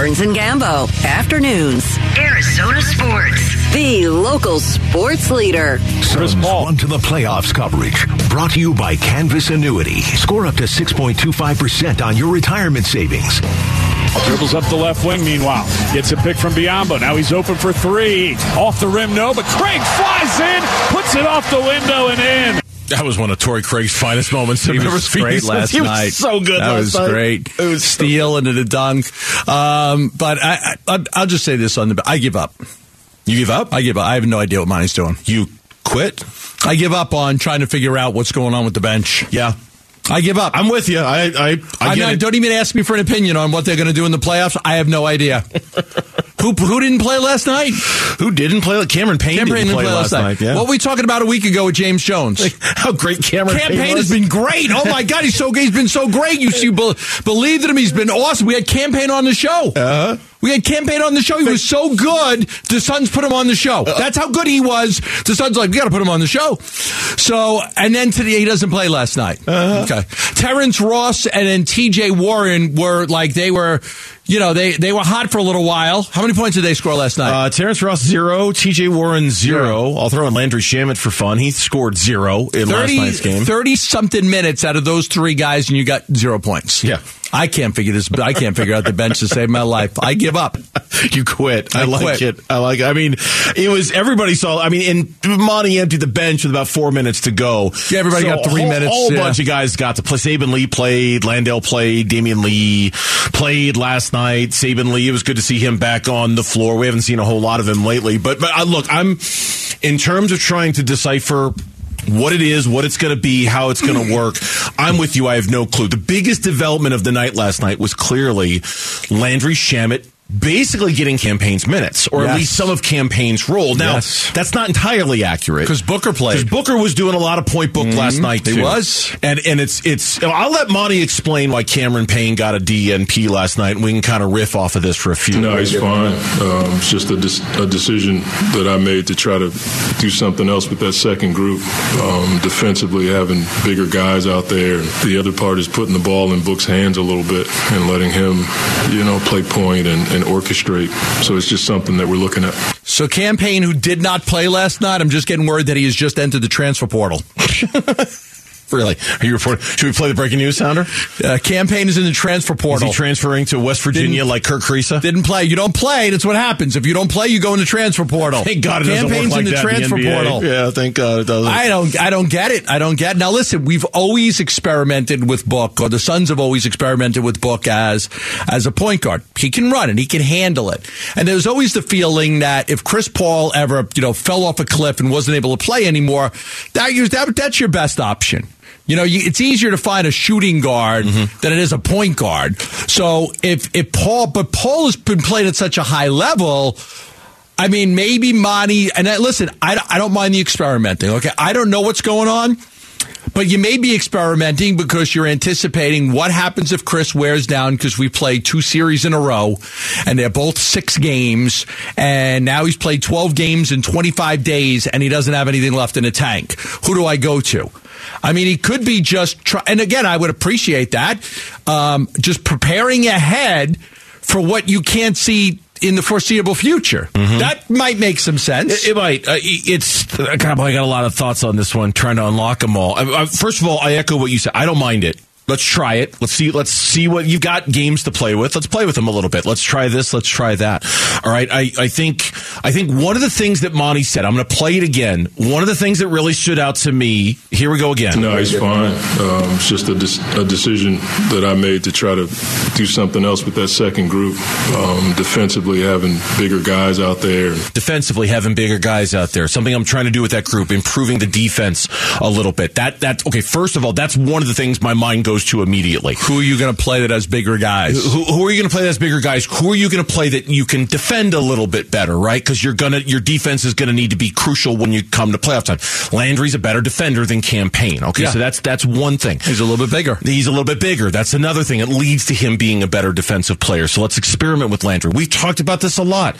Burns and Gambo, afternoons. Arizona Sports. The local sports leader. Suns on to the playoffs coverage. Brought to you by Canvas Annuity. Score up to 6.25% on your retirement savings. Dribbles up the left wing, meanwhile. Gets a pick from Biyombo. Now he's open for three. Off the rim, no, but Craig flies in, puts it off the window and in. That was one of Torrey Craig's finest moments. He was great last he was night. So good. That was night. great. It was steal into the dunk. Um, but I, I, I'll just say this on the. I give up. You give up? I give up. I have no idea what Monty's doing. You quit? I give up on trying to figure out what's going on with the bench. Yeah. I give up. I'm with you. I I, I, I mean, don't even ask me for an opinion on what they're going to do in the playoffs. I have no idea. who who didn't play last night? Who didn't play? Like Cameron Payne Cameron didn't play, last night. Yeah. What were we talking about a week ago with James Jones? How great Cameron Campaign Payne has been great. Oh my God, he's so he's been so great. You see, be, believed in him. He's been awesome. We had Cam Payne on the show. Uh-huh. We had Cam Payne on the show. He was so good. The Suns put him on the show. That's how good he was. The Suns like we got to put him on the show. So and then today he doesn't play last night. Uh-huh. Okay, Terrence Ross and then T.J. Warren were like they were. You know they they were hot for a little while. How many points did they score last night? Uh, Terrence Ross zero, T.J. Warren zero. I'll throw in Landry Shamet for fun. He scored zero in last night's game. 30 something minutes out of those three guys, and you got zero points. Yeah. I can't figure this. I can't figure out the bench to save my life. I give up. You quit. I, I like quit. it. I like. It. I mean, it was everybody saw. I mean, and Monty emptied the bench with about four minutes to go. Yeah, everybody got three a whole, minutes, whole yeah. bunch of guys got to play. Saben Lee played. Landale played. Damion Lee played last night. Saben Lee. It was good to see him back on the floor. We haven't seen a whole lot of him lately. But but uh, look, I'm in terms of trying to decipher what it is, what it's going to be, how it's going to work. I'm with you. I have no clue. The biggest development of the night last night was clearly Landry Shamet basically getting Cam Payne's minutes, or at least some of Cam Payne's role. Now, Yes. that's not entirely accurate. Because Booker played. Because Booker was doing a lot of point book last night. he was. and and it's it's. I'll let Monty explain why Cameron Payne got a DNP last night, and we can kind of riff off of this for a few. No, he's fine. Um, it's just a, dis- a decision that I made to try to do something else with that second group. Um, defensively, having bigger guys out there. The other part is putting the ball in Book's hands a little bit and letting him, you know, play point and, and orchestrate. So it's just something that we're looking at. So Cam Payne who did not play last night. I'm just getting worried that he has just entered the transfer portal. Really? Are you reporting? Should we play the breaking news sounder? Uh, Cam Payne is in the transfer Is portal. he transferring to West Virginia Didn't- like Kerr Kriisa? didn't play. You don't play. That's what happens. If you don't play, you go in the transfer portal. Thank God it doesn't work like in the that transfer in the NBA. portal. Yeah, thank God it doesn't. I don't. I don't get it. I don't get. It. Now listen, we've always experimented with Book, or the Suns have always experimented with Book as as a point guard. He can run and he can handle it. And there's always the feeling that if Chris Paul ever you know fell off a cliff and wasn't able to play anymore, that, you- that that's your best option. You know, you, it's easier to find a shooting guard mm-hmm. than it is a point guard. So if if Paul, but Paul has been playing at such a high level. I mean, maybe Monty, and I, listen, I, I don't mind the experimenting. Okay. I don't know what's going on, but you may be experimenting because you're anticipating what happens if Chris wears down because we played two series in a row and they're both six games. And now he's played 12 games in 25 days and he doesn't have anything left in the tank. Who do I go to? I mean, he could be just try, and again, I would appreciate that. Um, just preparing ahead for what you can't see in the foreseeable future. That might make some sense. It, it might. Uh, it's. I got, I got a lot of thoughts on this one, trying to unlock them all. I, I, first of all, I echo what you said. I don't mind it. Let's try it. Let's see. Let's see what you've got games to play with. Let's play with them a little bit. Let's try this. Let's try that. All right. I, I think. I think one of the things that Monty said. I'm going to play it again. One of the things that really stood out to me. Here we go again. No, he's fine. Um, it's just a, dis- a decision that I made to try to do something else with that second group. Um, defensively, having bigger guys out there. defensively having bigger guys out there. Something I'm trying to do with that group, improving the defense a little bit. That that okay. First of all, that's one of the things my mind goes to immediately. Who are you going to play that has bigger guys? Who, who are you going to play that as bigger guys? Who are you going to play that you can defend a little bit better, right? Because you're gonna your defense is going to need to be crucial when you come to playoff time. Landry's a better defender than Cam Payne. Okay, Yeah. so that's that's one thing. He's a little bit bigger. He's a little bit bigger. That's another thing. It leads to him being a better defensive player. So let's experiment with Landry. We've talked about this a lot.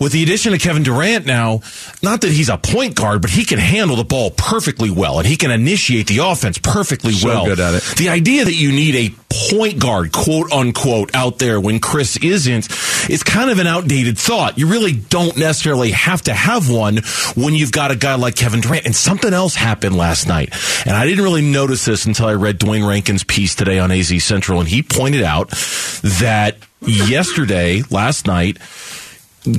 With the addition of Kevin Durant now, not that he's a point guard, but he can handle the ball perfectly well and he can initiate the offense perfectly So well. good at it. The idea idea that you need a point guard, quote unquote, out there when Chris isn't, is kind of an outdated thought. You really don't necessarily have to have one when you've got a guy like Kevin Durant. And something else happened last night. And I didn't really notice this until I read Duane Rankin's piece today on AZ Central. And he pointed out that yesterday, last night,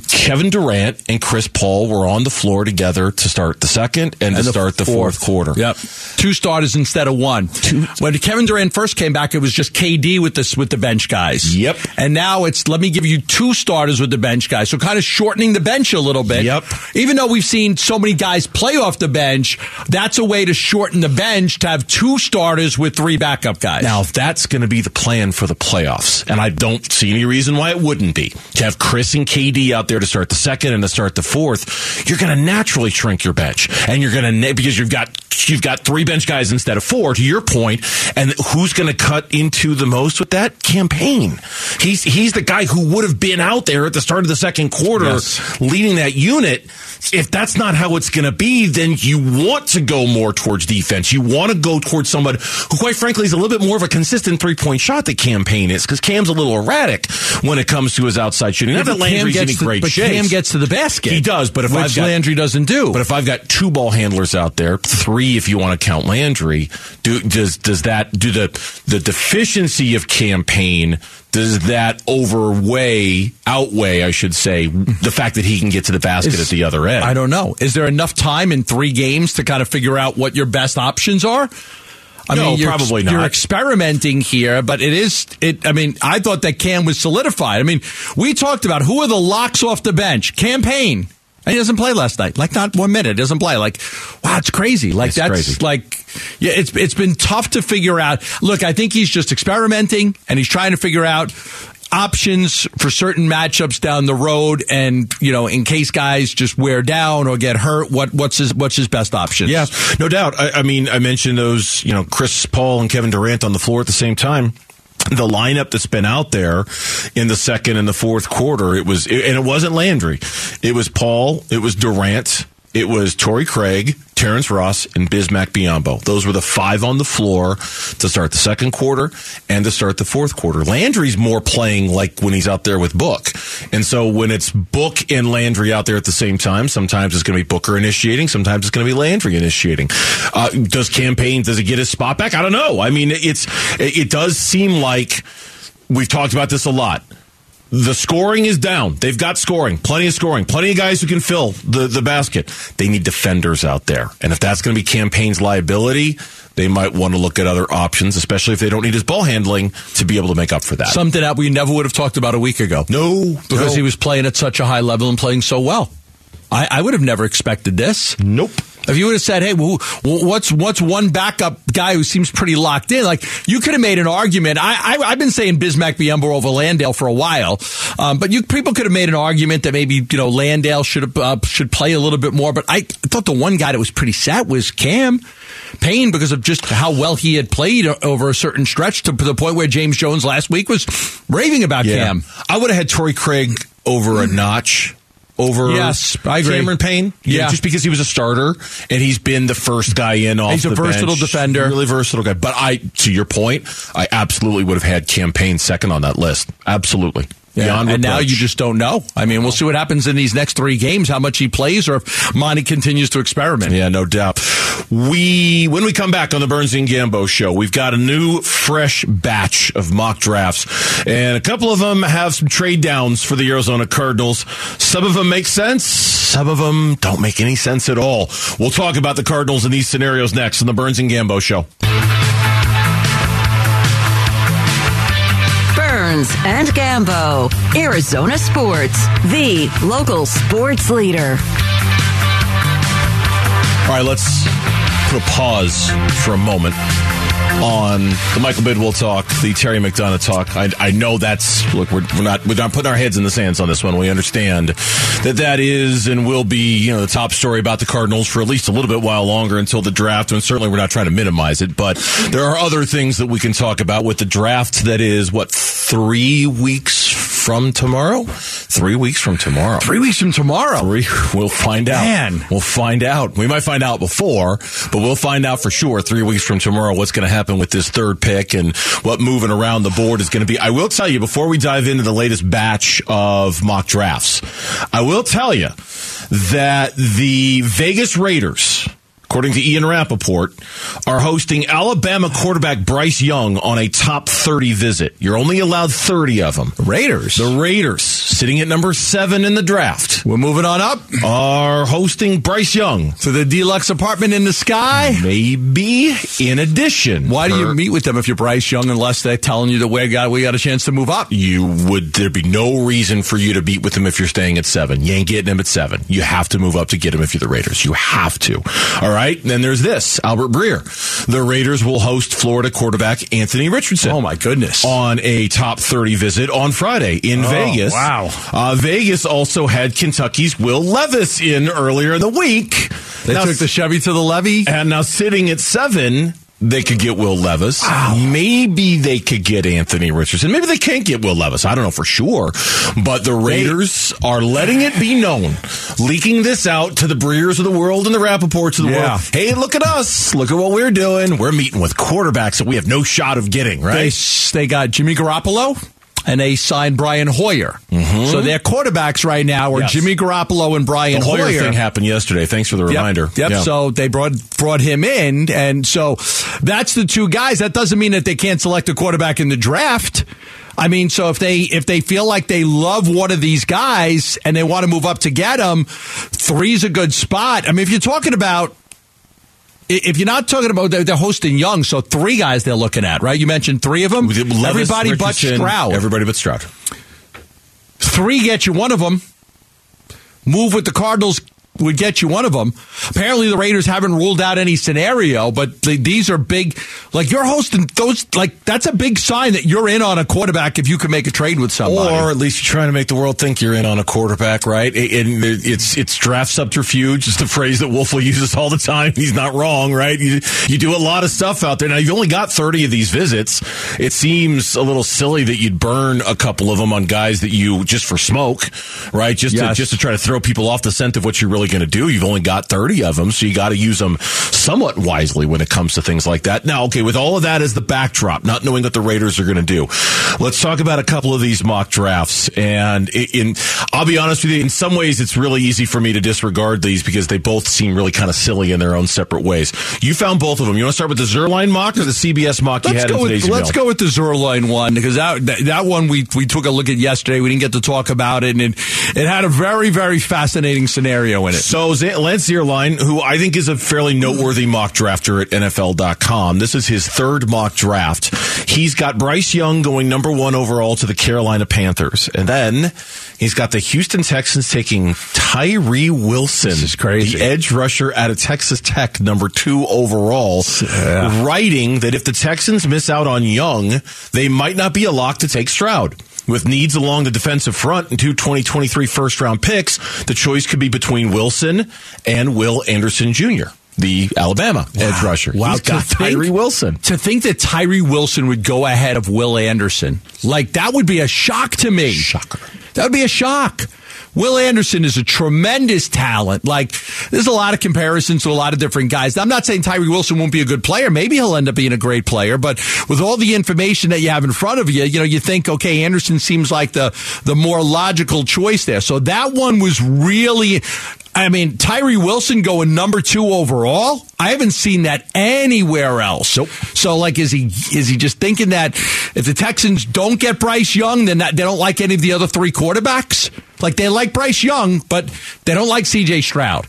Kevin Durant and Chris Paul were on the floor together to start the second and, and to start the fourth. fourth. quarter. Yep, two starters instead of one. Two. When Kevin Durant first came back, it was just KD with this with the bench guys. Yep, and now it's let me give you two starters with the bench guys. So kind of shortening the bench a little bit. Yep. Even though we've seen so many guys play off the bench, that's a way to shorten the bench to have two starters with three backup guys. Now if that's going to be the plan for the playoffs, and I don't see any reason why it wouldn't be to have Chris and KD out there to start the second and to start the fourth, you're going to naturally shrink your bench, and you're going to because you've got you've got three bench guys instead of four. To your point, and who's going to cut into the most with that Cam Payne? He's he's the guy who would have been out there at the start of the second quarter, yes. leading that unit. If that's not how it's going to be, then you want to go more towards defense. You want to go towards somebody who, quite frankly, is a little bit more of a consistent three point shot that Cam Payne is, because Cam's a little erratic when it comes to his outside shooting. Not that Landry's great but shape. Cam gets to the basket. He does, but if which I've got, Landry doesn't do. But if I've got two ball handlers out there, three if you want to count Landry, do does does that do the the deficiency of Cam Payne? Does that overweigh, outweigh, I should say, the fact that he can get to the basket Is, at the other end? I don't know. Is there enough time in three games to kind of figure out what your best options are? I no, mean, you're, probably not. You're experimenting here, but it is. It. I mean, I thought that Cam was solidified. I mean, we talked about who are the locks off the bench. Cam Payne. And he doesn't play last night. Like not one minute. Doesn't play. Like, wow, it's crazy. Like it's that's crazy. like, yeah, it's it's been tough to figure out. Look, I think he's just experimenting and he's trying to figure out options for certain matchups down the road and you know in case guys just wear down or get hurt what what's his what's his best option yeah no doubt I, I mean i mentioned those you know chris paul and kevin durant on the floor at the same time the lineup that's been out there in the second and the fourth quarter, it was, and it wasn't Landry. It was Paul. It was Durant. It was Torrey Craig, Terrence Ross, and Bismack Biyombo. Those were the five on the floor to start the second quarter and to start the fourth quarter. Landry's more playing like when he's out there with Book. And so when it's Book and Landry out there at the same time, sometimes it's going to be Booker initiating, sometimes it's going to be Landry initiating. Uh, does Cam Payne, does he get his spot back? I don't know. I mean, it's, it does seem like we've talked about this a lot the scoring is down. They've got scoring, plenty of scoring, plenty of guys who can fill the, the basket. They need defenders out there. And if that's going to be Cam Payne's liability, they might want to look at other options, especially if they don't need his ball handling to be able to make up for that. Something that we never would have talked about a week ago. No, because no. he was playing at such a high level and playing so well. I, I would have never expected this. Nope. If you would have said, "Hey, what's what's one backup guy who seems pretty locked in?" Like you could have made an argument. I, I have been saying Bismack Biyombo over Landale for a while, um, but you people could have made an argument that maybe you know Landale should uh, should play a little bit more. But I thought the one guy that was pretty set was Cam Payne because of just how well he had played over a certain stretch to the point where James Jones last week was raving about yeah. Cam. I would have had Torrey Craig over a notch over yes, I agree. Cameron Payne. Yeah. just because he was a starter and he's been the first guy in off He's a versatile bench. defender. Really versatile guy. But I to your point, I absolutely would have had Cam Payne second on that list. Absolutely. Yeah, and now you just don't know. I mean, we'll see what happens in these next three games, how much he plays, or if Monty continues to experiment. Yeah, no doubt. We when we come back on the Burns and Gambo show, we've got a new, fresh batch of mock drafts, and a couple of them have some trade downs for the Arizona Cardinals. Some of them make sense, some of them don't make any sense at all. We'll talk about the Cardinals in these scenarios next on the Burns and Gambo show. Burns and Gambo, Arizona Sports, the local sports leader. All right, let's put a pause for a moment on the Michael Bidwill talk, the Terry McDonough talk. I, I know that's look, we're, we're, not we're not putting our heads in the sands on this one. We understand that that is and will be you know the top story about the Cardinals for at least a little bit while longer until the draft. And certainly we're not trying to minimize it, but there are other things that we can talk about with the draft. That is what three weeks from tomorrow? Three weeks from tomorrow. Three weeks from tomorrow. Three, we'll find out. Man. We'll find out. We might find out before, but we'll find out for sure three weeks from tomorrow what's going to happen with this third pick and what moving around the board is going to be. I will tell you before we dive into the latest batch of mock drafts, I will tell you that the Vegas Raiders according to Ian Rapoport, are hosting Alabama quarterback Bryce Young on a top 30 visit. You're only allowed 30 of them. Raiders. The Raiders, sitting at number seven in the draft, We're moving on up are hosting Bryce Young. to the deluxe apartment in the sky. Maybe in addition. Why do you meet with them if you're Bryce Young unless they're telling you that we got we got a chance to move up? You would there'd be no reason for you to beat with them if you're staying at seven. You ain't getting him at seven. You have to move up to get him if you're the Raiders. You have to. All right. Then there's this Albert Breer. The Raiders will host Florida quarterback Anthony Richardson. Oh my goodness. on a top 30 visit on Friday in Vegas. wow. Uh, Vegas also had Kentucky's Will Levis in earlier in the week. They Now, took the Chevy to the levee. and now sitting at seven, they could get Will Levis. Maybe they could get Anthony Richardson. Maybe they can't get Will Levis. I don't know for sure. But the Raiders are letting it be known, leaking this out to the Breers of the world and the Rapoports of the Yeah. world. Hey, look at us. Look at what we're doing. We're meeting with quarterbacks that we have no shot of getting, They right? they got Jimmy Garoppolo. And they signed Brian Hoyer. Mm-hmm. So their quarterbacks right now are Yes. Jimmy Garoppolo and Brian the Hoyer, Hoyer. thing happened yesterday. Thanks for the reminder. Yep. Yeah. So they brought brought him in, and so that's the two guys. That doesn't mean that they can't select a quarterback in the draft. I mean, so if they if they feel like they love one of these guys and they want to move up to get them, three's a good spot. I mean, if you're talking about. If you're not talking about they're hosting Young, so three guys they're looking at, right? You mentioned three of them. Levis, Everybody but Richardson, Stroud. Everybody but Stroud. Three get you one of them. Move with the Cardinals would get you one of them. Apparently, the Raiders haven't ruled out any scenario, but th- these are big. Like you're hosting those. Like that's a big sign that you're in on a quarterback if you can make a trade with somebody. Or at least you're trying to make the world think you're in on a quarterback, right? And it's it's draft subterfuge. It's the phrase that Wolfle uses all the time. He's not wrong, right? You, you do a lot of stuff out there. Now you've only got 30 of these visits. It seems a little silly that you'd burn a couple of them on guys that you just for smoke, right? Just to, just to try to throw people off the scent of what you're really going to do. You've only got 30 of them, so you got to use them somewhat wisely when it comes to things like that. Now, okay, with all of that as the backdrop, not knowing what the Raiders are going to do, let's talk about a couple of these mock drafts. And in, I'll be honest with you, in some ways, it's really easy for me to disregard these because they both seem really kind of silly in their own separate ways. You found both of them. You want to start with the Zierlein mock or the CBS mock you Let's had go with let's email? go with the Zierlein one because that, that that one we we took a look at yesterday. We didn't get to talk about it, and it, it had a very very fascinating scenario in it. So Lance Zierlein, who I think is a fairly noteworthy mock drafter at NFL.com, this is his third mock draft. He's got Bryce Young going number one overall to the Carolina Panthers, and then he's got the Houston Texans taking Tyree Wilson, This is crazy. the edge rusher out of Texas Tech, number two overall, writing that if the Texans miss out on Young, they might not be a lock to take Stroud. With needs along the defensive front and two 2023 first round picks, the choice could be between Wilson and Will Anderson Jr., the Alabama edge rusher. Wow, He's got think- Tyree Wilson. To think that Tyree Wilson would go ahead of Will Anderson, like that would be a shock to me. Shocker. That would be a shock. Will Anderson is a tremendous talent. Like, there's a lot of comparisons to a lot of different guys. I'm not saying Tyree Wilson won't be a good player. Maybe he'll end up being a great player, but with all the information that you have in front of you, you know, you think, okay, Anderson seems like the, the more logical choice there. So that one was really, I mean, Tyree Wilson going number two overall. I haven't seen that anywhere else. Nope. So, like, is he is he just thinking that if the Texans don't get Bryce Young, then that, they don't like any of the other three quarterbacks? Like, they like Bryce Young, but they don't like C.J. Stroud.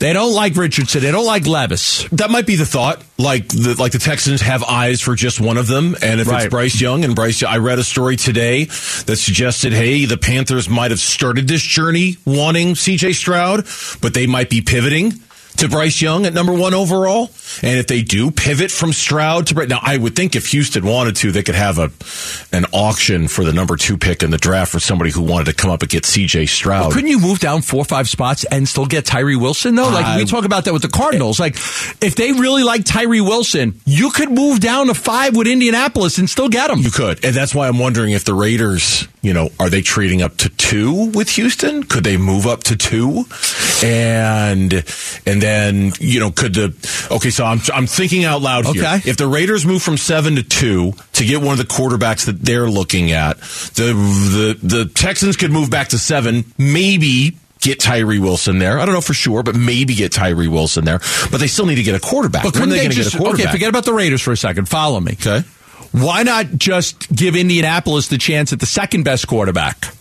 They don't like Richardson. They don't like Levis. That might be the thought. Like the like the Texans have eyes for just one of them, and if Right. it's Bryce Young and Bryce, I read a story today that suggested, hey, the Panthers might have started this journey wanting C.J. Stroud, but they might be pivoting to Bryce Young at number one overall. And if they do pivot from Stroud to Bryce, now I would think if Houston wanted to, they could have a an auction for the number two pick in the draft for somebody who wanted to come up and get C.J. Stroud. Well, couldn't you move down four or five spots and still get Tyree Wilson though? Like we talk about that with the Cardinals. Eh. Like if they really like Tyree Wilson, you could move down to five with Indianapolis and still get him. You could, and that's why I'm wondering if the Raiders, you know, are they trading up to two with Houston? Could they move up to two? And and then you know, could the okay? So I'm I'm thinking out loud here. Okay. If the Raiders move from seven to two to get one of the quarterbacks that they're looking at, the the the Texans could move back to seven, maybe. Get Tyree Wilson there. I don't know for sure, but maybe get Tyree Wilson there. But they still need to get a quarterback. But when are they they going to get a quarterback? okay? Forget about the Raiders for a second. Follow me. Okay. Why not just give Indianapolis the chance at the second best quarterback?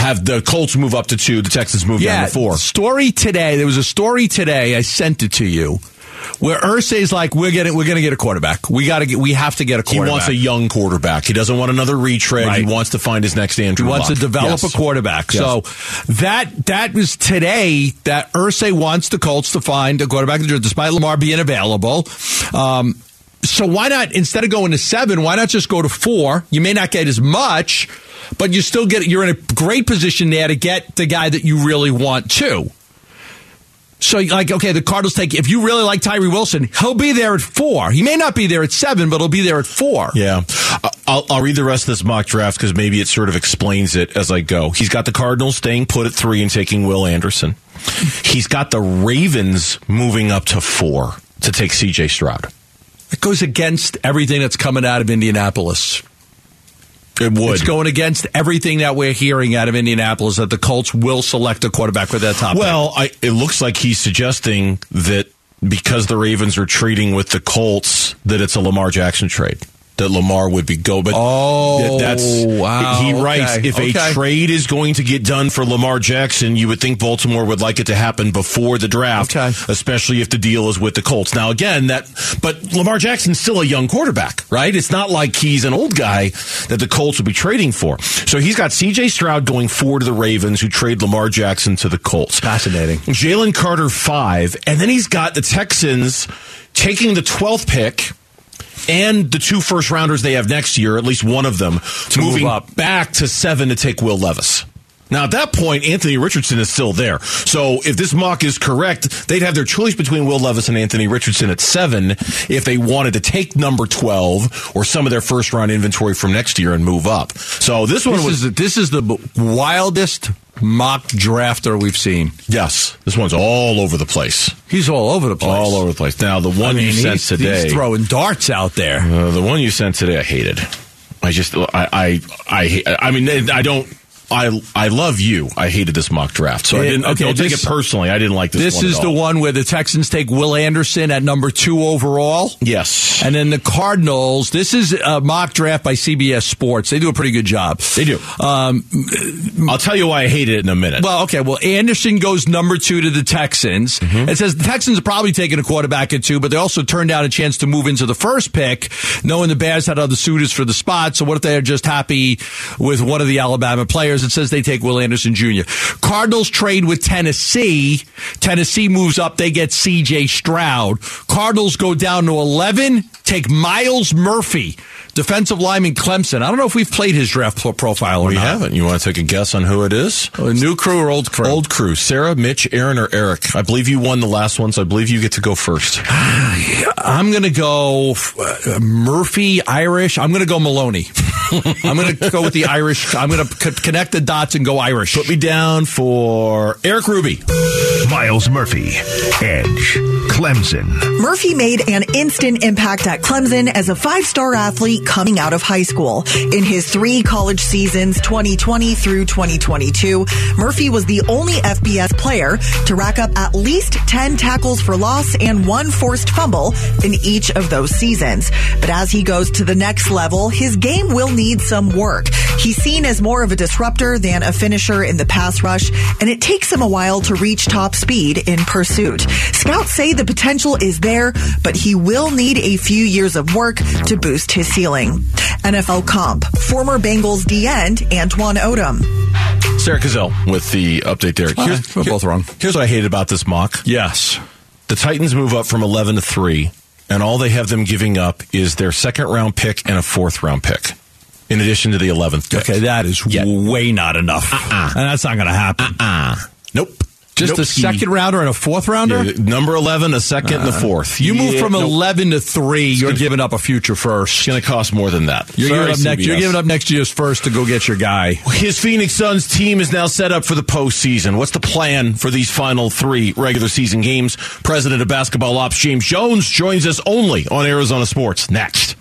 Have the Colts move up to two, the Texans move down to four. Story today. There was a story today. I sent it to you, where Irsay's like, "We're getting, we're going to get a quarterback. We got to get, we have to get a quarterback. He wants a young quarterback. He doesn't want another retread. Right. He wants to find his next Andrew. He wants Luck. to develop Yes. a quarterback. Yes. So that that was today that Irsay wants the Colts to find a quarterback despite Lamar being available. Um, so why not instead of going to seven, why not just go to four? You may not get as much, but you still get you're in a great position there to get the guy that you really want too. So, like, okay, the Cardinals take. If you really like Tyree Wilson, he'll be there at four. He may not be there at seven, but he'll be there at four. Yeah, I'll, I'll read the rest of this mock draft because maybe it sort of explains it as I go. He's got the Cardinals staying put at three and taking Will Anderson. He's got the Ravens moving up to four to take C.J. Stroud. It goes against everything that's coming out of Indianapolis. It would. It's going against everything that we're hearing out of Indianapolis that the Colts will select a quarterback for that top. Well, I, it looks like he's suggesting that because the Ravens are trading with the Colts, that it's a Lamar Jackson trade. That Lamar would be go, but Oh, that- that's wow, he writes. okay, If a trade is going to get done for Lamar Jackson, you would think Baltimore would like it to happen before the draft, Okay. especially if the deal is with the Colts. Now, again, that but Lamar Jackson's still a young quarterback, right? It's not like he's an old guy that the Colts will be trading for. So he's got C.J. Stroud going four to the Ravens, who trade Lamar Jackson to the Colts. Fascinating. Jalen Carter five, and then he's got the Texans taking the twelfth pick and the two first rounders they have next year, at least one of them, To move moving up. back to seven to take Will Levis. Now at that point, Anthony Richardson is still there. So if this mock is correct, they'd have their choice between Will Levis and Anthony Richardson at seven if they wanted to take number twelve or some of their first round inventory from next year and move up. So this one this was is this is the wildest mock drafter we've seen. yes, this one's all over the place. He's all over the place. All over the place. Now the one I mean, you sent today, he's throwing darts out there. uh, the one you sent today, I hated. I just, I, I, I, I mean, I don't. I I love you. I hated this mock draft, so I didn't. okay, don't take it personally. I didn't like this. This is the one where the Texans take Will Anderson at number two overall. Yes, And then the Cardinals, this is a mock draft by CBS Sports. They do a pretty good job. they do. Um, I'll tell you why I hated it in a minute. well, okay. Well, Anderson goes number two to the Texans. Mm-hmm. It says the Texans are probably taking a quarterback at two, but they also turned down a chance to move into the first pick, knowing the Bears had other suitors for the spot. So what if they're just happy with one of the Alabama players? It says they take Will Anderson Jr. Cardinals trade with Tennessee. Tennessee moves up. They get C.J. Stroud. Cardinals go down to 11, take Myles Murphy, defensive lineman Clemson. I don't know if we've played his draft pro- profile or we not. haven't. You want to take a guess on who it is? A new crew or old crew? Old crew: Sarah, Mitch, Aaron, or Eric. I believe you won the last one, so I believe you get to go first. I'm going to go uh, Murphy, Irish. I'm going to go Maloney. I'm going to go with the Irish. I'm going to c- connect the dots and go Irish. Put me down for Eric Ruby. Myles Murphy, Edge, Clemson. Murphy made an instant impact at Clemson as a five star athlete coming out of high school. In his three college seasons, 2020 through 2022, Murphy was the only FBS player to rack up at least 10 tackles for loss and one forced fumble in each of those seasons. But as he goes to the next level, his game will need some work. He's seen as more of a disruptor than a finisher in the pass rush, and it takes him a while to reach top speed in pursuit. Scouts say the potential is there, but he will need a few years of work to boost his ceiling. NFL comp, former Bengals D end Antwan Odom. Sarah Cazell with the update there. All right, we're both wrong. Here's what I hate about this mock. Yes. the Titans move up from 11 to 3, and all they have them giving up is their second round pick and a fourth round pick, in addition to the 11th pick. Okay, that is Yeah. way not enough. Uh-uh. And that's not going to happen. Uh, nope. Just Nope. a second rounder and a fourth rounder? Yeah, number 11, a second, and a uh, fourth. You move from nope. 11 to 3, you're gonna- giving up a future first. It's going to cost more than that. You're, Sorry, giving up next, you're giving up next year's first to go get your guy. His Phoenix Suns team is now set up for the postseason. What's the plan for these final three regular season games? President of Basketball Ops James Jones joins us only on Arizona Sports next.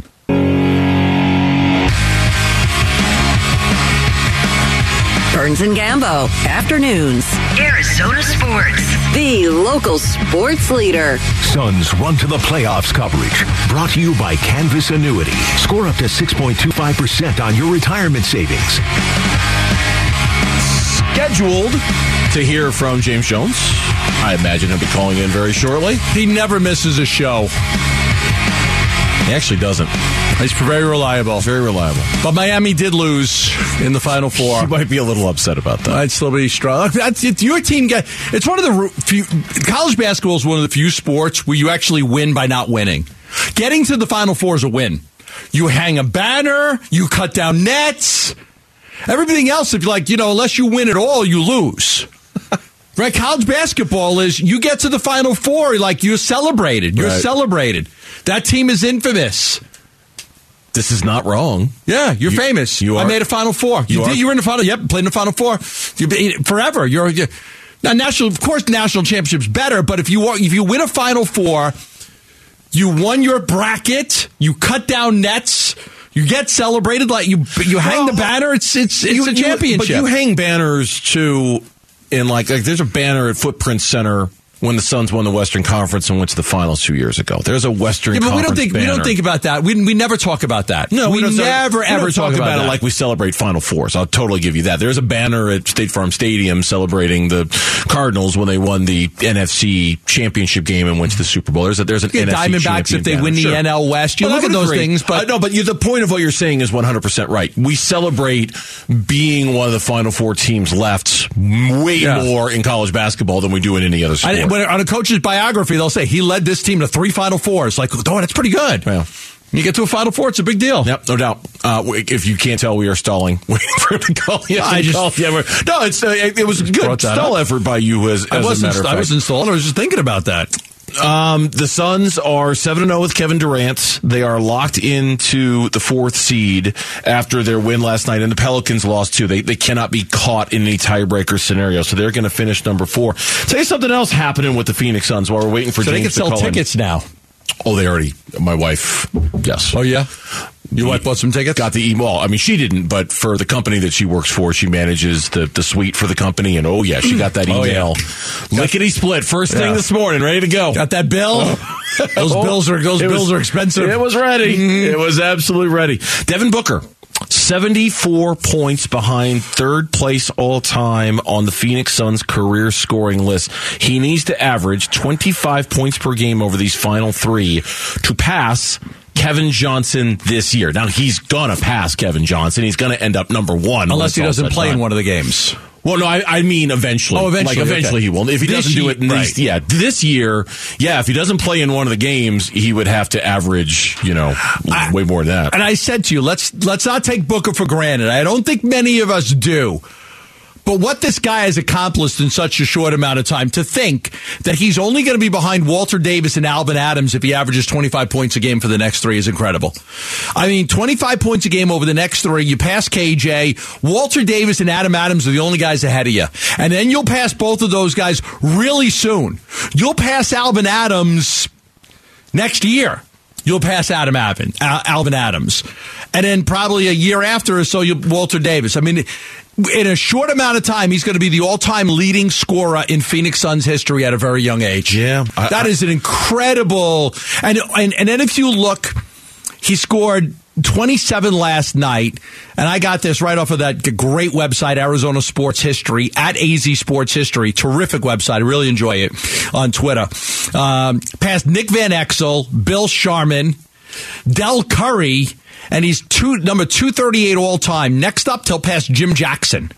Burns and Gambo, afternoons. Arizona Sports. The local sports leader. Suns run to the playoffs coverage. Brought to you by Canvas Annuity. Score up to 6.25% on your retirement savings. Scheduled to hear from James Jones. I imagine he'll be calling in very shortly. He never misses a show. He actually doesn't. He's very reliable. Very reliable. But Miami did lose in the Final Four. He might be a little upset about that. I'd still be strong. That's, it, your team get. It's one of the few. College basketball is one of the few sports where you actually win by not winning. Getting to the Final Four is a win. You hang a banner. You cut down nets. Everything else, if you like, you know, unless you win at all, you lose. Right, college basketball is you get to the Final Four, like you're celebrated. You're Right. celebrated. That team is infamous. This is not wrong. Yeah, you're You- famous. you are, I made a Final Four. You, You did. You were in the final. Yep, played in the Final Four. You've been forever. You're, you're now national. Of course, national championships better. But if you are, if you win a Final Four, you won your bracket. You cut down nets. You get celebrated like you. You hang the Well, banner. It's it's it's You- a you- championship. but you hang banners too in like, like there's a banner at Footprint Center when the Suns won the Western Conference and went to the finals two years ago. There's a Western yeah, but we Conference don't think we don't think about that. We we never talk about that. No, we, don't- never we ever don't talk about, it like we celebrate Final Fours. I'll totally give you that. There's a banner at State Farm Stadium celebrating the Cardinals when they won the NFC championship game and went to the Super Bowl. There's a, there's an Yeah, NFC Diamondbacks if they champion win the banner. NL West. You Well, look at those agree. things, but Uh, no, but you, the point of what you're saying is 100 percent right. We celebrate being one of the Final Four teams left way Yeah. more in college basketball than we do in any other sport. I, when, on a coach's biography, they'll say he led this team to three Final Fours. Like, oh, that's pretty good. Yeah. You get to a Final Four, it's a big deal. Yep, no doubt. Uh, if you can't tell, we are stalling. Waiting for him to call. Yes, I just- call. Yeah, no, it's uh, it, it was a good stall up. effort by you. As, as I a wasn't. matter of I was installed. I was just thinking about that. Um, the Suns are 7 0 with Kevin Durant. They are locked into the fourth seed after their win last night, and the Pelicans lost too. They, they cannot be caught in any tiebreaker scenario, so they're going to finish number four. Tell you something else happening with the Phoenix Suns while we're waiting for So they can sell call in. tickets now. Oh, they already. My wife, yes. Oh yeah, your wife bought some tickets. Got the email. I mean, she didn't, but for the company that she works for, she manages the, the suite for the company. And oh, yeah, she got that Oh, yeah. email. Lickety split. First thing Yeah. this morning, ready to go. Got that bill? those Oh, bills are those it bills was- are expensive. It was ready. Mm-hmm. It was absolutely ready. Devin Booker. 74 points behind third place all time on the Phoenix Suns career scoring list. He needs to average 25 points per game over these final three to pass Kevin Johnson this year. Now he's gonna pass Kevin Johnson. He's gonna end up number one. Unless he doesn't play in one of the games. Well, no, I, I mean eventually. Oh, eventually, Like eventually okay. he will. If he This doesn't do it these, right. yeah, this year, yeah, if he doesn't play in one of the games, he would have to average, you know, way more than that. And I said to you, let's let's not take Booker for granted. I don't think many of us do. But what this guy has accomplished in such a short amount of time, to think that he's only going to be behind Walter Davis and Alvan Adams if he averages 25 points a game for the next three is incredible. I mean, 25 points a game over the next three, you pass KJ, Walter Davis and Adam Adams are the only guys ahead of you. And then you'll pass both of those guys really soon. You'll pass Alvan Adams next year. You'll pass Adam Alvin, Alvan Adams, and then probably a year after or so, you Walter Davis. I mean, in a short amount of time, he's going to be the all-time leading scorer in Phoenix Suns history at a very young age. Yeah, I- that I- is an incredible. And and and then if you look, he scored. 27 last night, and I got this right off of that great website, Arizona Sports History, at AZ Sports History. Terrific website. I really enjoy it on Twitter. Um, past Nick Van Exel, Bill Sharman, Del Curry, and he's two, number 238 all time. Next up, he'll pass Jim Jackson.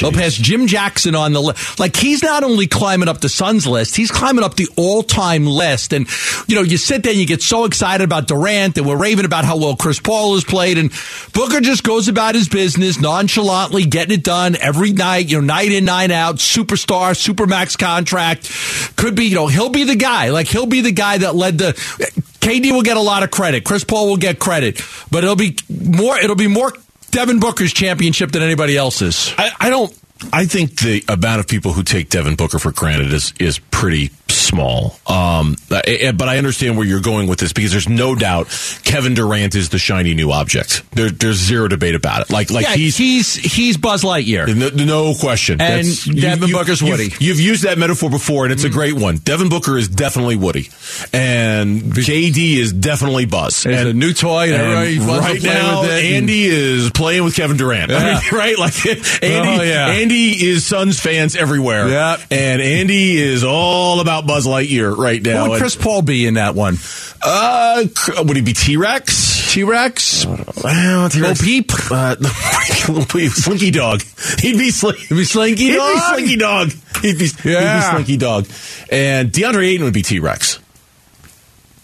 They'll pass Jim Jackson on the list. Like he's not only climbing up the Suns list, he's climbing up the all-time list. And you know, you sit there and you get so excited about Durant and we're raving about how well Chris Paul has played, and Booker just goes about his business nonchalantly, getting it done every night. You know, night in, night out. Superstar, supermax contract. Could be, you know, he'll be the guy. Like he'll be the guy that led the. KD will get a lot of credit. Chris Paul will get credit, but it'll be more. It'll be more Devin Booker's championship than anybody else's. I, I don't. I think the amount of people who take Devin Booker for granted is is pretty small. Um, but I understand where you're going with this because there's no doubt Kevin Durant is the shiny new object. There, there's zero debate about it. Like, like yeah, he's he's he's Buzz Lightyear. No, no question. And That's- Devin Booker's you've- Woody. You've used that metaphor before, and it's a great one. Devin Booker is definitely Woody, and KD is definitely Buzz. There's and a new toy, and wants right now, and- Andy is playing with Kevin Durant. I mean, right? Like Andy, Oh, yeah. Andy is Suns fans everywhere. Yeah. and Andy is all about Buzz Lightyear right now. What would Chris Paul be in that one? uh, would he be T Rex? T Rex? Well, T-Rex. Bo Peep? Uh, Lil Peep. Slinky Dog. He'd be Slinky. He'd be Slinky He'd Dog? be Slinky Dog. He'd be, Yeah. he'd be Slinky Dog. And DeAndre Ayton would be T Rex.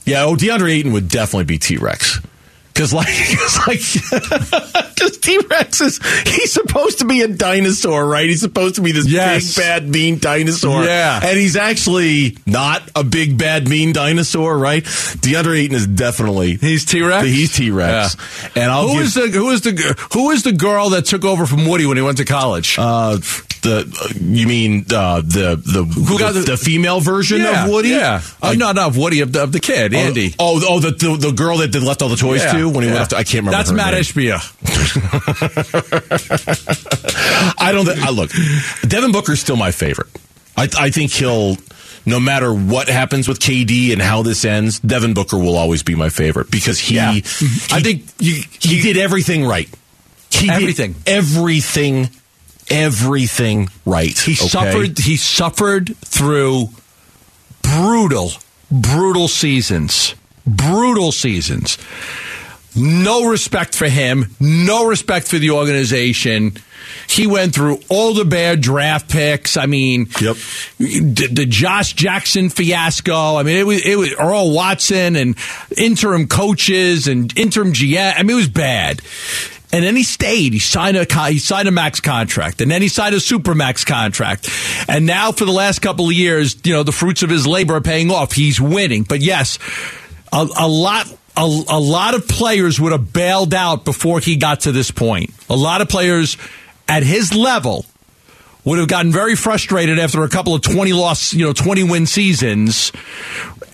Yeah, oh, DeAndre Ayton would definitely be T Rex. Because like, cause like, because T Rex is he's supposed to be a dinosaur, right? He's supposed to be this Yes. big bad mean dinosaur, Yeah. And he's actually not a big bad mean dinosaur, right? DeAndre Ayton is definitely He's T Rex. He's T Rex, and I'll Who give, was the who is the who was the girl that took over from Woody when he went to college? uh, the uh, you mean uh, the the Who got the, the- the female version yeah, of Woody? Yeah, Uh, uh, no, not of Woody of the, of the kid, Andy. Oh, oh, the, the the girl that left all the toys Yeah, to when he yeah. went after. I can't remember. That's her Matt. Ishbia. I don't. Think, I look. Devin Booker's still my favorite. I, I think he'll. No matter what happens with KD and how this ends, Devin Booker will always be my favorite because he. Yeah. he I think you, he did everything right. He did Everything. everything, everything right. he okay? suffered. He suffered through brutal, brutal seasons. Brutal seasons. No respect for him. No respect for the organization. He went through all the bad draft picks. I mean, Yep. the, the Josh Jackson fiasco. I mean, it was it was Earl Watson and interim coaches and interim GM. I mean, it was bad. And then he stayed. He signed a he signed a max contract, and then he signed a super max contract. And now, for the last couple of years, you know, the fruits of his labor are paying off. He's winning. But yes, a, a lot. A, a lot of players would have bailed out before he got to this point. A lot of players at his level would have gotten very frustrated after a couple of 20 loss, you know, 20 win seasons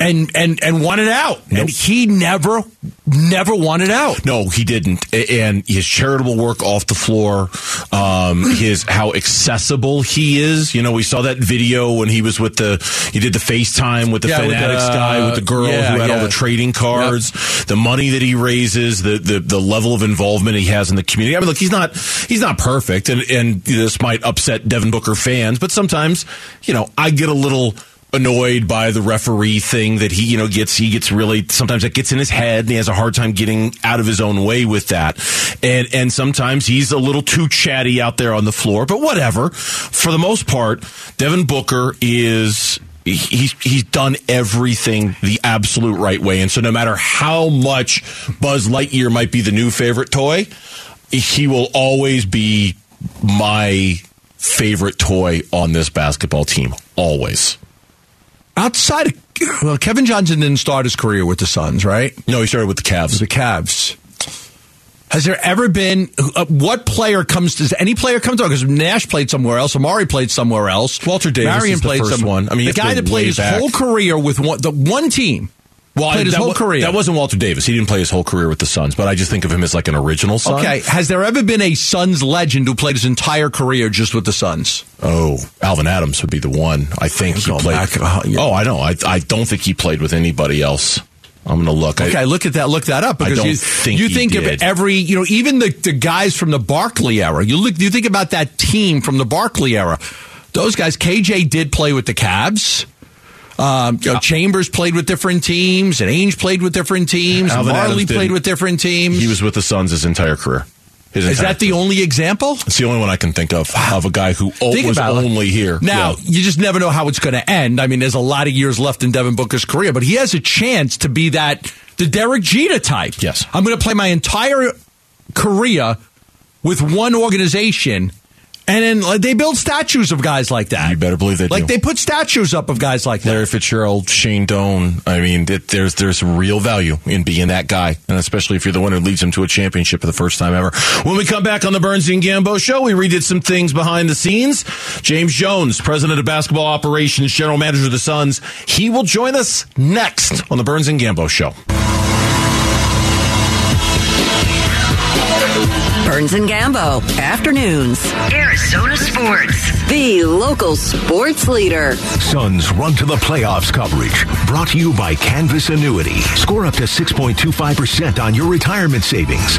and and and wanted out. And he never never wanted out. No, he didn't. And his charitable work off the floor, um, his how accessible he is. You know, we saw that video when he was with the he did the FaceTime with the Yeah, with Fanatics the- guy with the girl yeah, who had all the trading cards, the money that he raises, the, the the level of involvement he has in the community. I mean, look, he's not he's not perfect, and and this might upset Devin Booker fans, but sometimes you know I get a little annoyed by the referee thing that he you know gets he gets really sometimes it gets in his head and he has a hard time getting out of his own way with that. And and sometimes he's a little too chatty out there on the floor but whatever. For the most part Devin Booker is he's he's done everything the absolute right way. And so no matter how much Buzz Lightyear might be the new favorite toy he will always be my favorite toy on this basketball team. Always Outside of well, Kevin Johnson didn't start his career with the Suns, right? No, he started with the Cavs. The Cavs. Has there ever been uh, what player comes? Does any player come to? Because Nash played somewhere else. Amar'e played somewhere else. Walter Davis Marion is the played first some- one. I mean, the guy that played his back. whole career with one, the one team. Well, played his that whole career. That wasn't Walter Davis. He didn't play his whole career with the Suns, but I just think of him as like an original Sun. Okay, has there ever been a Suns legend who played his entire career just with the Suns? Oh, Alvan Adams would be the one. I think he played. back, uh, yeah. Oh, I know. I I don't think he played with anybody else. I'm going to look. I- Okay, look at that. Look that up because don't you think you think of every you know even the, the guys from the Barkley era. You look you think about that team from the Barkley era. Those guys, KJ did play with the Cavs. Um, you know, Chambers played with different teams, and Ainge played with different teams. Alvin Marley played with different teams. he was with the Suns his entire career. His Is that the only example? It's the only one I can think of of a guy who Think was about it. only here. Now, Yeah. you just never know how it's going to end. I mean, there's a lot of years left in Devin Booker's career, but he has a chance to be that the Derek Jeter type. Yes. I'm going to play my entire career with one organization. And then like, they build statues of guys like that. You better believe they do. Like do. they put statues up of guys like that. Larry Fitzgerald, Shane Doan. I mean, it, there's there's real value in being that guy, and especially if you're the one who leads them to a championship for the first time ever. When we come back on the Burns and Gambo show, we redid some things behind the scenes. James Jones, president of basketball operations, general manager of the Suns, he will join us next on the Burns and Gambo show. Burns and Gambo, afternoons. Arizona Sports. The local sports leader. Suns run to the playoffs coverage. Brought to you by Canvas Annuity. Score up to 6.25% on your retirement savings.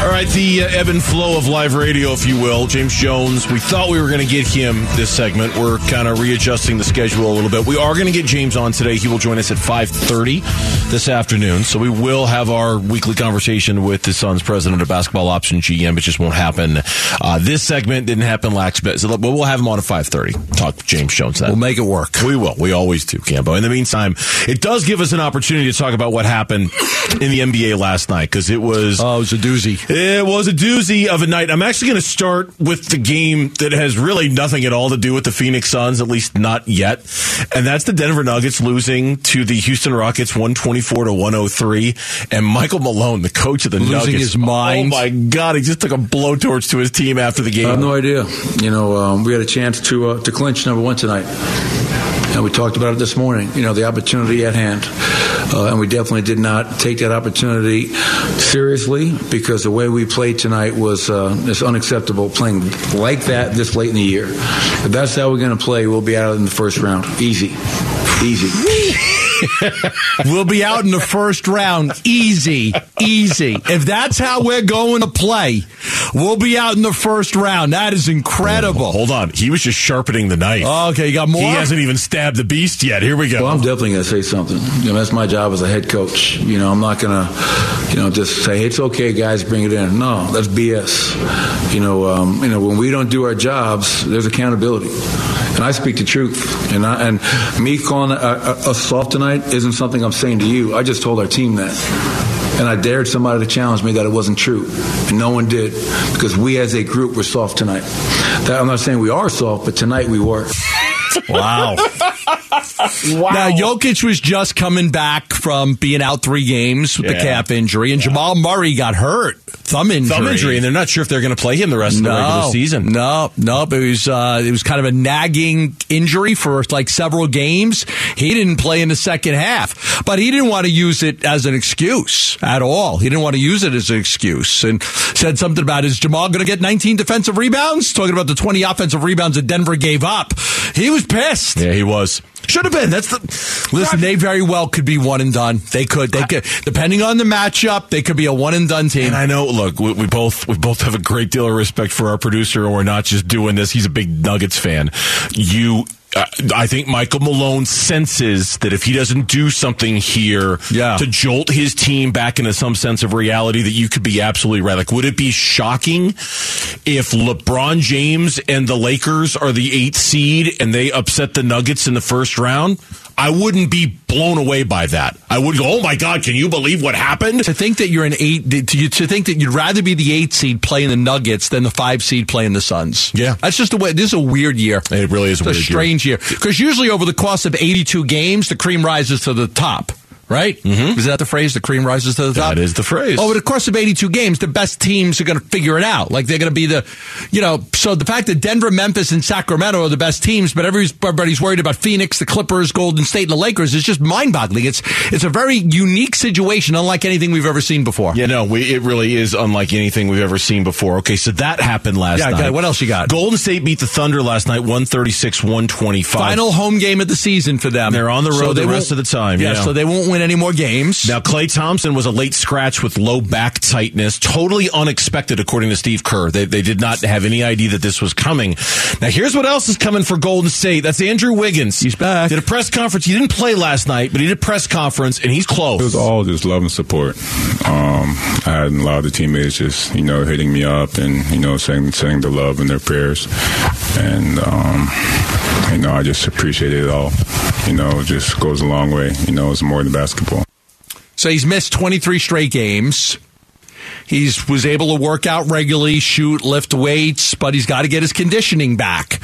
All right, the uh, ebb and flow of live radio, if you will. James Jones, we thought we were going to get him this segment. We're kind of readjusting the schedule a little bit. We are going to get James on today. He will join us at 5.30 this afternoon. So we will have our weekly conversation with the Suns president of basketball option GM. It just won't happen. Uh, this segment didn't happen last bit. So but we'll have him on at 5.30. Talk to James Jones then. We'll make it work. We will. We always do, Gambo. In the meantime, it does give us an opportunity to talk about what happened in the NBA last night because it was... Oh, it was a doozy. It was a doozy of a night. I'm actually going to start with the game that has really nothing at all to do with the Phoenix Suns, at least not yet. And that's the Denver Nuggets losing to the Houston Rockets 124 to 103. And Michael Malone, the coach of the Losing Nuggets. his mind. Oh my God. He just took a blowtorch to his team after the game. I have no idea. You know, um, we had a chance to uh, to clinch number one tonight. And we talked about it this morning, you know, the opportunity at hand. Uh, and we definitely did not take that opportunity seriously because the way we played tonight was uh, is unacceptable playing like that this late in the year. If that's how we're going to play, we'll be out in the first round. Easy. Easy. We'll be out in the first round. Easy. Easy. If that's how we're going to play, we'll be out in the first round. That is incredible. Hold on. He was just sharpening the knife. Okay, you got more? He hasn't even stabbed the beast yet. Here we go. Well, I'm definitely going to say something. You know, that's my job as a head coach. You know, I'm not going to, you know, just say, hey, it's okay, guys, bring it in. No, that's BS. You know, um, you know, when we don't do our jobs, there's accountability. And I speak the truth. And, I, and me calling us a, a soft tonight isn't something I'm saying to you. I just told our team that. And I dared somebody to challenge me that it wasn't true. And no one did because we as a group were soft tonight. That, I'm not saying we are soft, but tonight we were. Wow. Now, Jokic was just coming back from being out three games with the calf injury, and Jamal Murray got hurt. Thumb injury. Thumb injury, and they're not sure if they're going to play him the rest of the regular season. No, no, but it was uh, it was kind of a nagging injury for like several games. He didn't play in the second half, but he didn't want to use it as an excuse at all. He didn't want to use it as an excuse, and said something about is Jamal going to get 19 defensive rebounds? Talking about the 20 offensive rebounds that Denver gave up. He was pissed. Yeah, he was. Should have been. That's the. Listen, they very well could be one and done. They could. They could. Depending on the matchup, they could be a one and done team. And I know. Look, we, we both we both have a great deal of respect for our producer, and we're not just doing this. He's a big Nuggets fan. You. Uh, I think Michael Malone senses that if he doesn't do something here Yeah. to jolt his team back into some sense of reality, that you could be absolutely right. Like, would it be shocking if LeBron James and the Lakers are the eighth seed and they upset the Nuggets in the first round? I wouldn't be blown away by that. I would go, "Oh my God, can you believe what happened?" to think that you're an eight, to, to think that you'd rather be the eight seed playing the Nuggets than the five seed playing the Suns. Yeah. that's just the way. This is a weird year. It really is a year. strange year because usually over the course of 82 games, the cream rises to the top. Right? Mm-hmm. Is that the phrase? The cream rises to the top. That is the phrase. Over the course of 82 games, the best teams are going to figure it out. Like they're going to be the, you know, so the fact that Denver, Memphis, and Sacramento are the best teams, but everybody's, worried about Phoenix, the Clippers, Golden State, and the Lakers is just mind boggling. It's, it's a very unique situation, unlike anything we've ever seen before. Yeah, no, we, it really is unlike anything we've ever seen before. Okay, so that happened last Yeah, night. okay, what else you got? Golden State beat the Thunder last night, 136 125. Final home game of the season for them. They're on the road the rest of the time, yeah. so they won't win win any more games. Now, Klay Thompson was a late scratch with low back tightness, totally unexpected, according to Steve Kerr. They, they did not have any idea that this was coming. Now, here's what else is coming for Golden State. That's Andrew Wiggins. He's back. Did a press conference. He didn't play last night, but he did a press conference, and he's close. It was all just love and support. Um, I had a lot of the teammates just, you know, hitting me up and, you know, saying, saying the love and their prayers. And, um, you know, I just appreciate it all. You know, it just goes a long way. You know, it's more than basketball. So he's missed 23 straight games. He's was able to work out regularly, shoot, lift weights, but he's got to get his conditioning back.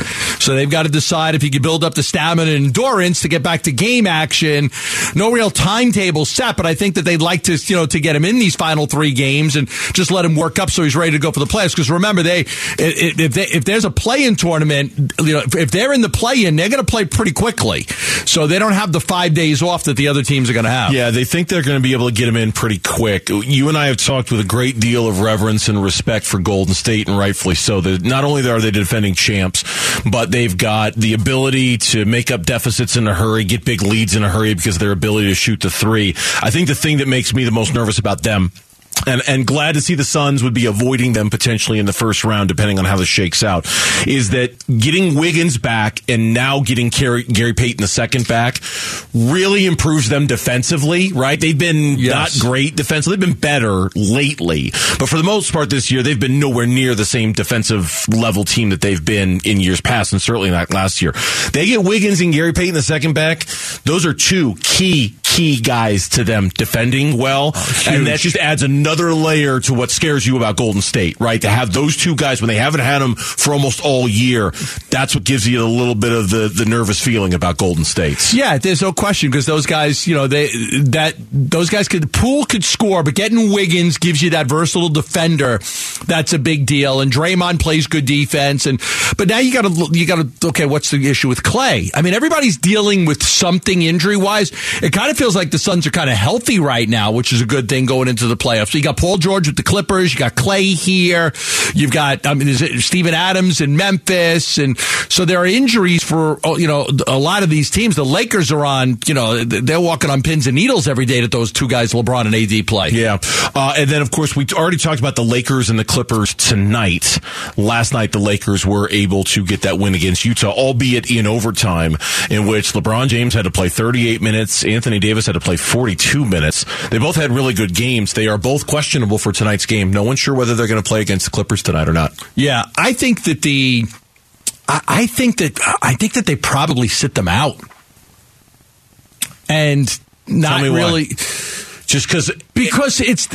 So they've got to decide if he can build up the stamina and endurance to get back to game action. No real timetable set, but I think that they'd like to, you know, to get him in these final three games and just let him work up so he's ready to go for the playoffs. Because remember, they if they, if there's a play-in tournament, you know, if they're in the play-in, they're going to play pretty quickly. So they don't have the five days off that the other teams are going to have. Yeah, they think they're going to be able to get him in pretty quick. You and I have talked with a great deal of reverence and respect for Golden State, and rightfully so. That not only are they defending champs, but they've got the ability to make up deficits in a hurry, get big leads in a hurry because of their ability to shoot the three. I think the thing that makes me the most nervous about them and, and glad to see the Suns would be avoiding them potentially in the first round, depending on how this shakes out, is that getting Wiggins back and now getting Gary, Gary Payton the second back really improves them defensively, right? They've been Yes. not great defensively. They've been better lately, but for the most part this year, they've been nowhere near the same defensive level team that they've been in years past, and certainly not last year. They get Wiggins and Gary Payton the second back. Those are two key, key guys to them defending well, and that just adds another layer to what scares you about Golden State, right? To have those two guys when they haven't had them for almost all year, that's what gives you a little bit of the, the nervous feeling about Golden State. Yeah, there's no question because those guys, you know, they that those guys could pool could score, but getting Wiggins gives you that versatile defender. That's a big deal. And Draymond plays good defense. And but now you got to you got to okay, what's the issue with Klay? I mean, everybody's dealing with something injury wise. It kind of feels like the Suns are kind of healthy right now, which is a good thing going into the playoffs. So you got Paul George with the Clippers, you got Klay here, you've got I mean, is it Steven Adams in Memphis, and so there are injuries for oh, you know a lot of these teams. The Lakers are on, you know, they're walking on pins and needles every day that those two guys, LeBron and AD, play. Yeah. Uh, and then, of course, we already talked about the Lakers and the Clippers tonight. Last night, the Lakers were able to get that win against Utah, albeit in overtime, in which LeBron James had to play 38 minutes. Anthony Davis had to play 42 minutes. They both had really good games. They are both questionable for tonight's game. No one's sure whether they're going to play against the Clippers tonight or not. Yeah, I think that the, I, I think that I think that they probably sit them out, and not me why. Just because because it's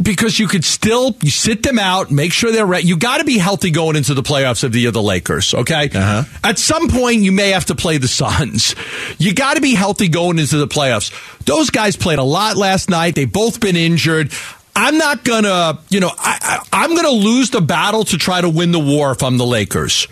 because you could still you sit them out, make sure they're ready. You got to be healthy going into the playoffs of the of the Lakers. Okay, Uh-huh. at some point you may have to play the Suns. You got to be healthy going into the playoffs. Those guys played a lot last night. They've both been injured. I'm not gonna, you know, I, I, I'm gonna lose the battle to try to win the war if I'm the Lakers.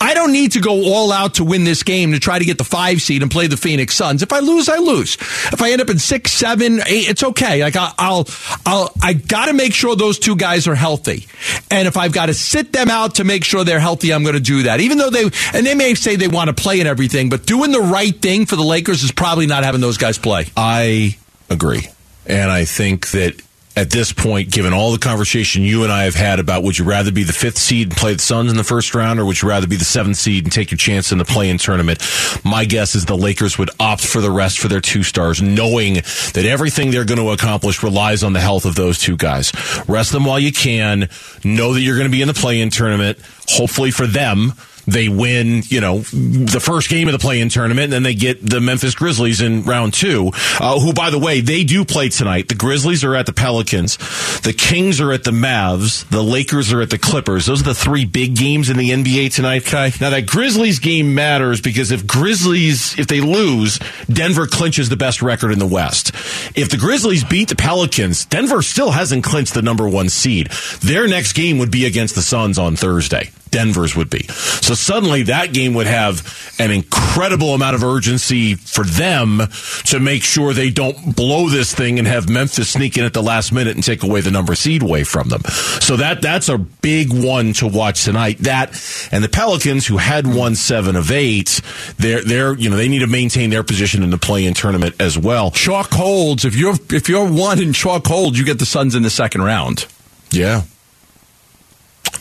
I don't need to go all out to win this game to try to get the five seed and play the Phoenix Suns. If I lose, I lose. If I end up in six, seven, eight, it's okay. Like I- I'll, I'll, I got to make sure those two guys are healthy. And if I've got to sit them out to make sure they're healthy, I'm going to do that. Even though they, and they may say they want to play and everything, but doing the right thing for the Lakers is probably not having those guys play. I agree. And I think that at this point, given all the conversation you and I have had about would you rather be the fifth seed and play the Suns in the first round, or would you rather be the seventh seed and take your chance in the play in tournament? My guess is the Lakers would opt for the rest for their two stars, knowing that everything they're going to accomplish relies on the health of those two guys. Rest them while you can. Know that you're going to be in the play in tournament. Hopefully for them, they win, you know, the first game of the play-in tournament, and then they get the Memphis Grizzlies in round two, uh, who, by the way, they do play tonight. The Grizzlies are at the Pelicans. The Kings are at the Mavs. The Lakers are at the Clippers. Those are the three big games in the NBA tonight. Okay. Now, that Grizzlies game matters because if Grizzlies, if they lose, Denver clinches the best record in the West. If the Grizzlies beat the Pelicans, Denver still hasn't clinched the number one seed. Their next game would be against the Suns on Thursday. Denver's would be. So suddenly that game would have an incredible amount of urgency for them to make sure they don't blow this thing and have Memphis sneak in at the last minute and take away the number seed away from them. So that that's a big one to watch tonight. That and the Pelicans who had won 7 of 8, they're they're you know, they need to maintain their position in the play-in tournament as well. Chalk holds. If you're if you're one in chalk holds, you get the Suns in the second round. Yeah.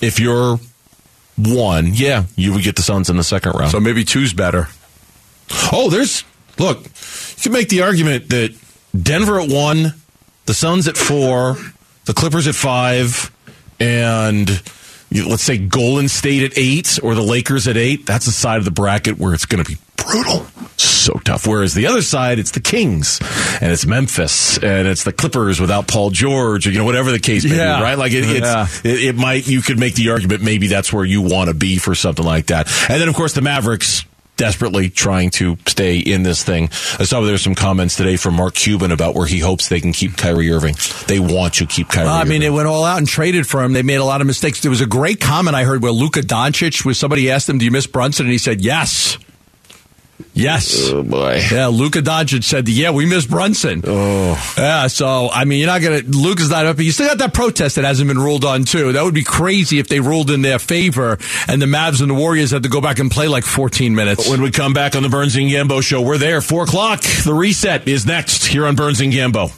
If you're one, yeah, you would get the Suns in the second round. So maybe two's better. Oh, there's look. You can make the argument that Denver at one, the Suns at four, the Clippers at five, and let's say Golden State at eight or the Lakers at eight. That's the side of the bracket where it's going to be brutal, so tough. Whereas the other side, it's the Kings and it's Memphis and it's the Clippers without Paul George or you know whatever the case may Yeah. be, right? Like it, it's Yeah. it, it might you could make the argument maybe that's where you want to be for something like that. And then of course the Mavericks desperately trying to stay in this thing. I saw there were some comments today from Mark Cuban about where he hopes they can keep Kyrie Irving. They want to keep Kyrie. Well, I mean, Irving. they went all out and traded for him. They made a lot of mistakes. There was a great comment I heard where Luka Doncic was somebody asked him, "Do you miss Brunson?" and he said, "Yes." Yes. Oh boy. Yeah, Luka Doncic said, "Yeah, we miss Brunson." Oh. Yeah, so I mean, you're not gonna. Luka's not up. But you still got that protest that hasn't been ruled on too. That would be crazy if they ruled in their favor and the Mavs and the Warriors had to go back and play like 14 minutes. When we come back on the Burns and Gambo show, we're there. Four o'clock. The reset is next here on Burns and Gambo.